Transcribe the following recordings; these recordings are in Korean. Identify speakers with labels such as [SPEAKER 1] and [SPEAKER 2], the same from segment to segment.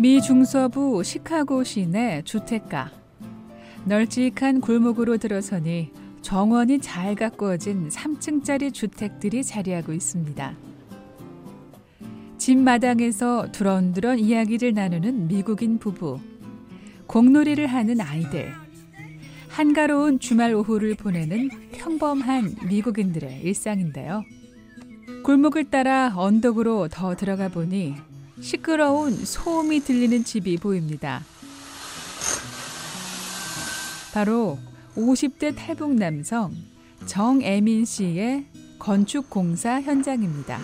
[SPEAKER 1] 미 중서부 시카고 시내 주택가. 널찍한 골목으로 들어서니 정원이 잘 가꾸어진 3층짜리 주택들이 자리하고 있습니다. 집 마당에서 두런두런 이야기를 나누는 미국인 부부. 공놀이를 하는 아이들. 한가로운 주말 오후를 보내는 평범한 미국인들의 일상인데요. 골목을 따라 언덕으로 더 들어가 보니 시끄러운 소음이 들리는 집이 보입니다. 바로 50대 탈북 남성 정애민 씨의 건축 공사 현장입니다.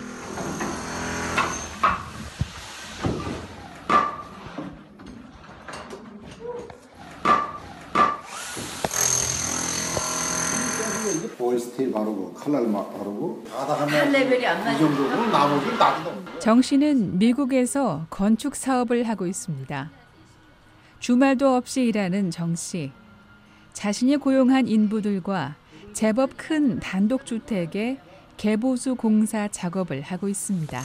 [SPEAKER 2] 이제 보이 스테일 바르고 칼날 막 바르고 다다
[SPEAKER 3] 한
[SPEAKER 2] 하면
[SPEAKER 3] 레벨이
[SPEAKER 2] 안이
[SPEAKER 3] 맞아.
[SPEAKER 2] 정도고 나머지 나도
[SPEAKER 1] 정 씨는 미국에서 건축 사업을 하고 있습니다. 주말도 없이 일하는 정 씨. 자신이 고용한 인부들과 제법 큰 단독주택의 개보수 공사 작업을 하고 있습니다.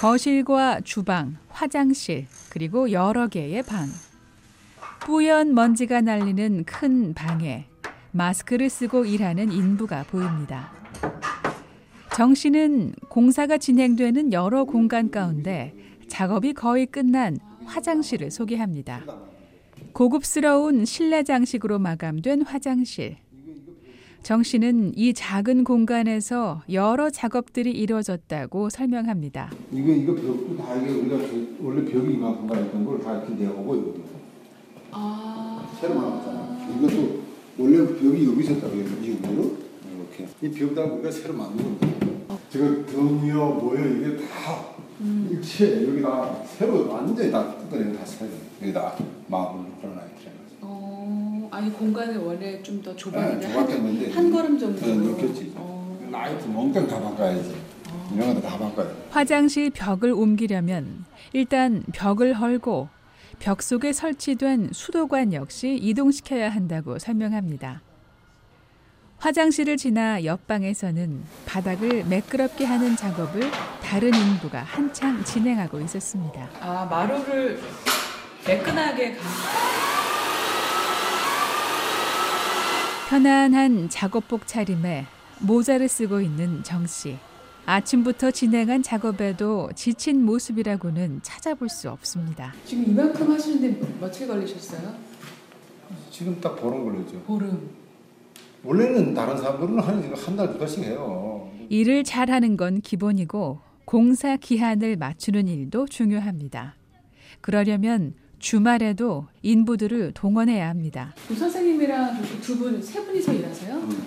[SPEAKER 1] 거실과 주방, 화장실, 그리고 여러 개의 방. 뿌연 먼지가 날리는 큰 방에 마스크를 쓰고 일하는 인부가 보입니다. 정 씨는 공사가 진행되는 여러 공간 가운데 작업이 거의 끝난 화장실을 소개합니다. 고급스러운 실내 장식으로 마감된 화장실. 정 씨는 이 작은 공간에서 여러 작업들이 이루어졌다고 설명합니다.
[SPEAKER 2] 이거 이거 벽도 다 이게 우리가 저- 원래 벽이 이만큼만 있던 걸 다 이렇게 내오고 이거
[SPEAKER 3] 아.
[SPEAKER 2] 새로 나왔잖아. 이것도 원래 벽이 여기 있었다고 이거로 이렇게 이 벽다 우리가 새로 만든 거야. 지금 등이요 뭐요 이게 다 일체 여기다 새로 완전히 다 뜯어내고 다 새로 여기다 marble로 걸어놔있죠.
[SPEAKER 3] 어, 아니 공간을 원래 좀더
[SPEAKER 2] 네,
[SPEAKER 3] 좁았는데
[SPEAKER 2] 좁았던
[SPEAKER 3] 한, 한 걸음 정도.
[SPEAKER 2] 더 넓혔지.
[SPEAKER 3] 어.
[SPEAKER 2] 라이트 몽땅 다 바꿔야지. 이런 것도 다 바꿔야 돼.
[SPEAKER 1] 화장실 벽을 옮기려면 일단 벽을 헐고 벽 속에 설치된 수도관 역시 이동시켜야 한다고 설명합니다. 화장실을 지나 옆방에서는 바닥을 매끄럽게 하는 작업을 다른 인부가 한창 진행하고 있었습니다.
[SPEAKER 3] 아 마루를 매끈하게 가.
[SPEAKER 1] 편안한 작업복 차림에 모자를 쓰고 있는 정 씨. 아침부터 진행한 작업에도 지친 모습이라고는 찾아볼 수 없습니다.
[SPEAKER 3] 지금 이만큼 하시는데 며칠 걸리셨어요?
[SPEAKER 2] 지금 딱 보는 걸로죠.
[SPEAKER 3] 보름.
[SPEAKER 2] 원래는 다른 사람들은 한한달두 달씩 해요.
[SPEAKER 1] 일을 잘하는 건 기본이고 공사 기한을 맞추는 일도 중요합니다. 그러려면 주말에도 인부들을 동원해야 합니다.
[SPEAKER 3] 그 선생님이랑 두 분 세 분이서 일하세요?
[SPEAKER 2] 응.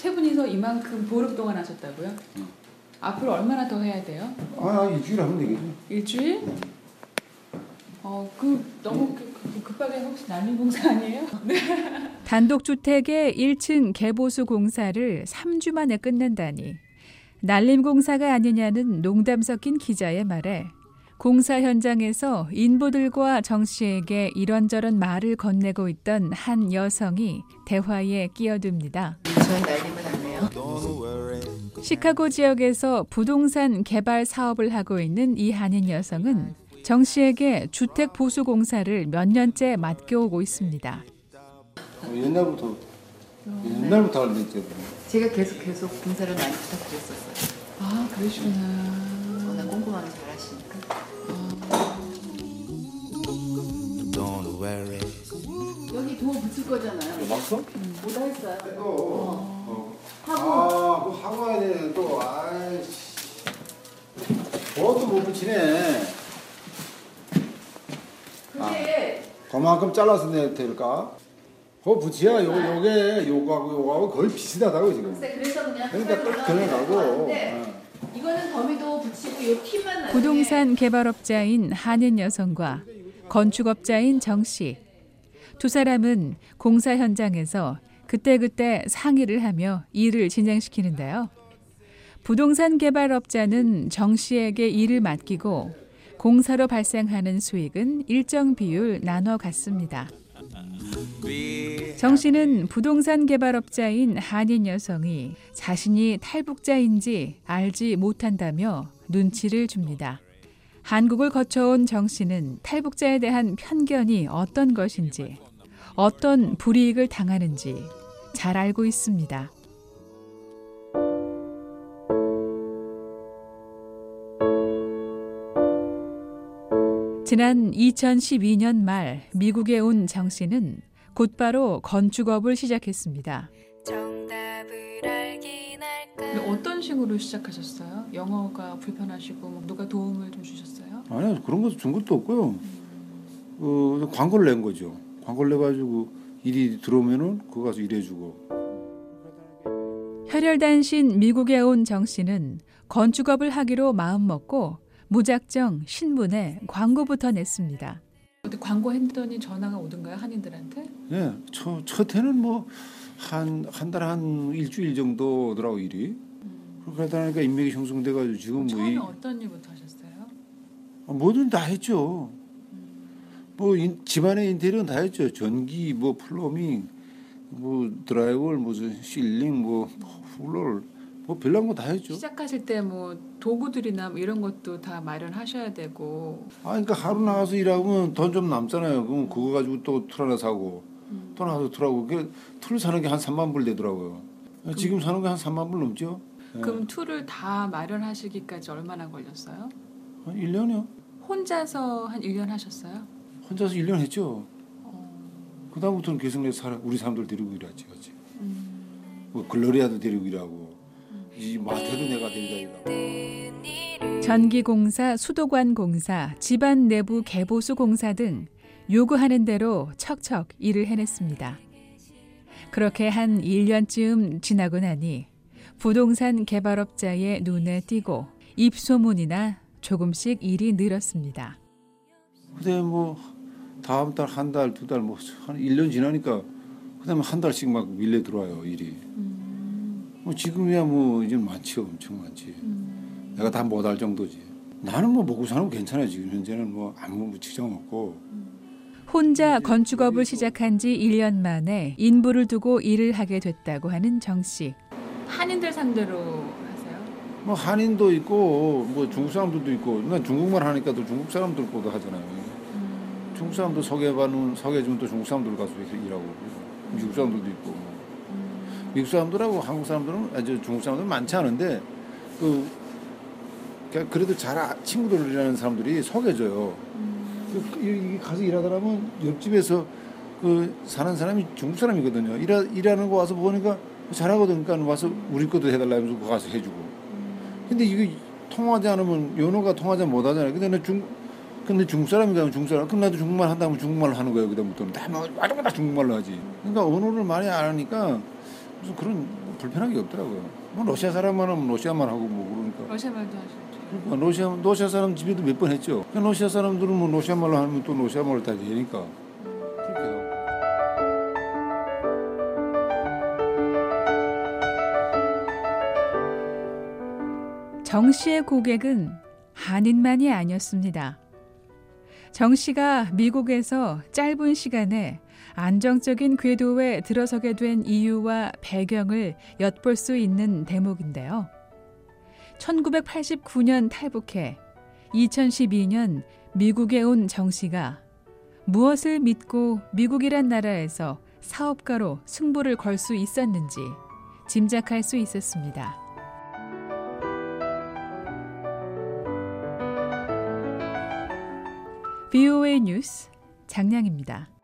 [SPEAKER 3] 어, 세 분이서 이만큼 보름 동안 하셨다고요?
[SPEAKER 2] 응.
[SPEAKER 3] 앞으로 얼마나 더 해야 돼요?
[SPEAKER 2] 아 일주일 하면 되겠죠.
[SPEAKER 3] 일주일? 어, 그 너무 그- 그- 급하게 혹시 난임 공사 아니에요?
[SPEAKER 1] 단독주택의 1층 개보수 공사를 3주 만에 끝낸다니 날림 공사가 아니냐는 농담 섞인 기자의 말에 공사 현장에서 인부들과 정 씨에게 이런저런 말을 건네고 있던 한 여성이 대화에 끼어듭니다.
[SPEAKER 3] 저희 날림은 안 해요.
[SPEAKER 1] 시카고 지역에서 부동산 개발 사업을 하고 있는 이 한인 여성은 정 씨에게 주택 보수 공사를 몇 년째 맡겨오고 있습니다.
[SPEAKER 2] 어, 옛날부터 옛날부터 알고 있죠.
[SPEAKER 4] 제가 계속 계속 공사를 많이 부탁드렸었어요.
[SPEAKER 3] 아, 그러시구나.
[SPEAKER 4] 워낙 꼼꼼하게 잘하시니까. 거잖아요.
[SPEAKER 2] 맞어?
[SPEAKER 4] 뭐다 했어요?
[SPEAKER 2] 또
[SPEAKER 4] 하고
[SPEAKER 2] 아, 뭐 하고 와야 돼. 또 아이씨. 그것도 못 붙이네.
[SPEAKER 4] 그게
[SPEAKER 2] 그만큼 잘라서 내야 될까? 그거 붙여야 요, 요게 요거하고 요거하고 거의 비슷하다고 지금.
[SPEAKER 4] 글쎄 그래서 그냥
[SPEAKER 2] 그러니까 딱 그려가고.
[SPEAKER 4] 하는데
[SPEAKER 2] 어.
[SPEAKER 4] 이거는 더미도 붙이고 요 키만 나중에
[SPEAKER 1] 부동산 개발업자인 한인 여성과 건축업자인 정 씨. 두 사람은 공사 현장에서 그때그때 상의를 하며 일을 진행시키는데요. 부동산 개발업자는 정 씨에게 일을 맡기고 공사로 발생하는 수익은 일정 비율 나눠 갖습니다.
[SPEAKER 5] Be
[SPEAKER 1] 정 씨는 부동산 개발업자인 한인 여성이 자신이 탈북자인지 알지 못한다며 눈치를 줍니다. 한국을 거쳐온 정 씨는 탈북자에 대한 편견이 어떤 것인지, 어떤 불이익을 당하는지 잘 알고 있습니다. 지난 2012년 말 미국에 온정 씨는 곧바로 건축업을 시작했습니다.
[SPEAKER 6] 정답을 알긴
[SPEAKER 3] 근데
[SPEAKER 6] 할까
[SPEAKER 3] 어떤 식으로 시작하셨어요? 영어가 불편하시고 뭐 누가 도움을 좀 주셨어요?
[SPEAKER 2] 아니요 그런 것도 준 것도 없고요. 어, 광고를 낸 거죠. 광고를 내가지고 일이 들어오면은 그거 가서 일해주고.
[SPEAKER 1] 혈혈단신 미국에 온 정 씨는 건축업을 하기로 마음먹고 무작정 신문에 광고부터 냈습니다.
[SPEAKER 3] 근데 광고 했더니 전화가 오던가요 한인들한테?
[SPEAKER 2] 예, 첫, 첫 해는 뭐 한 한 달한 일주일 정도 오더라고 일이. 그러다 보니까 인맥이 형성돼가지고 지금
[SPEAKER 3] 처음에
[SPEAKER 2] 뭐
[SPEAKER 3] 어떤 일부터 하셨어요?
[SPEAKER 2] 이, 뭐든 다 했죠. 뭐 인, 집안의 인테리어는 다 했죠. 전기, 뭐 plumbing, 뭐 drywall, 무슨 ceiling, 뭐 floor를 뭐 별난 거 다 했죠.
[SPEAKER 3] 시작하실 때 뭐 도구들이나 뭐 이런 것도 다 마련하셔야 되고
[SPEAKER 2] 아, 그러니까 하루 나가서 일하면 돈 좀 남잖아요. 그럼 그거 가지고 또 tool 하나 사고 또 나가서 tool하고 그 tool 사는 게 한 3만 불 되더라고요. 지금 사는 게 한 3만 불 넘죠. 예.
[SPEAKER 3] 그럼 tool을 다 마련하시기까지 얼마나 걸렸어요?
[SPEAKER 2] 한 1년이요.
[SPEAKER 3] 혼자서 한 1년 하셨어요?
[SPEAKER 2] 혼자서 1년 했죠.
[SPEAKER 3] 어,
[SPEAKER 2] 그다음부터는 계속 내 사람 우리 사람들 데리고 일하지, 같이. 뭐 글로리아도 데리고 일하고 이 마태도 내가 데리고 일하고.
[SPEAKER 1] 전기공사, 수도관 공사, 집안 내부 개보수 공사 등 요구하는 대로 척척 일을 해냈습니다. 그렇게 한 1년쯤 지나고 나니 부동산 개발업자의 눈에 띄고 입소문이나 조금씩 일이 늘었습니다.
[SPEAKER 2] 그다음에 뭐 다음 달 한 달 두 달 뭐한 1년 지나니까 그다음에 한 달씩 막 밀려 들어와요 일이. 뭐 지금이야 뭐 이제 많지 엄청 많지. 내가 다 못 할 정도지. 나는 뭐 먹고 사는 거 괜찮아 지금 현재는 뭐 아무 지장 없고.
[SPEAKER 1] 혼자 건축업을 시작한 지 1년 만에 인부를 두고 일을 하게 됐다고 하는 정 씨.
[SPEAKER 3] 한인들 상대로 하세요?
[SPEAKER 2] 뭐 한인도 있고 뭐 중국 사람들도 있고 난 중국말 하니까 또 중국 사람들 거도 하잖아요. 중국 사람들 소개받는 소개해주면 또 중국 사람들 가서 일하고 미국 사람들도 있고 미국 사람들하고 한국 사람들은 아주 중국 사람들 많지 않은데 그 그래도 잘 아- 친구들이라는 사람들이 소개줘요. 그 이- 이 가서 일하다 보면 옆집에서 그 사는 사람이 중국 사람이거든요. 일하, 일하는 거 와서 보니까 잘하거든. 그러니까 와서 우리 것도 해달라 그거 가서 해주고. 근데 이게 통하지 않으면 연어가 통하지 못 하잖아요. 근데 나 중, 근데 중국 사람이가 중국 사람. 그럼 나도 중국말 한다면 중국말로 하는 거예요. 그다음부터는 다 뭐, 완전 다 중국말로 하지. 그러니까 언어를 많이 안 하니까 무슨 그런 뭐 불편한 게 없더라고요. 뭐 러시아 사람만 하면 러시아만 하고 뭐 그러니까.
[SPEAKER 3] 러시아 말도 하시죠?
[SPEAKER 2] 그러니까 러시아 러시아 사람 집에도 몇 번 했죠. 그러니까 러시아 사람들은 뭐 러시아 말로 하면 또 러시아 말로 다 되니까.
[SPEAKER 1] 정 씨의 고객은 한인만이 아니었습니다. 정 씨가 미국에서 짧은 시간에 안정적인 궤도에 들어서게 된 이유와 배경을 엿볼 수 있는 대목인데요. 1989년 탈북해 2012년 미국에 온 정 씨가 무엇을 믿고 미국이란 나라에서 사업가로 승부를 걸 수 있었는지 짐작할 수 있었습니다. VOA 뉴스 장량입니다.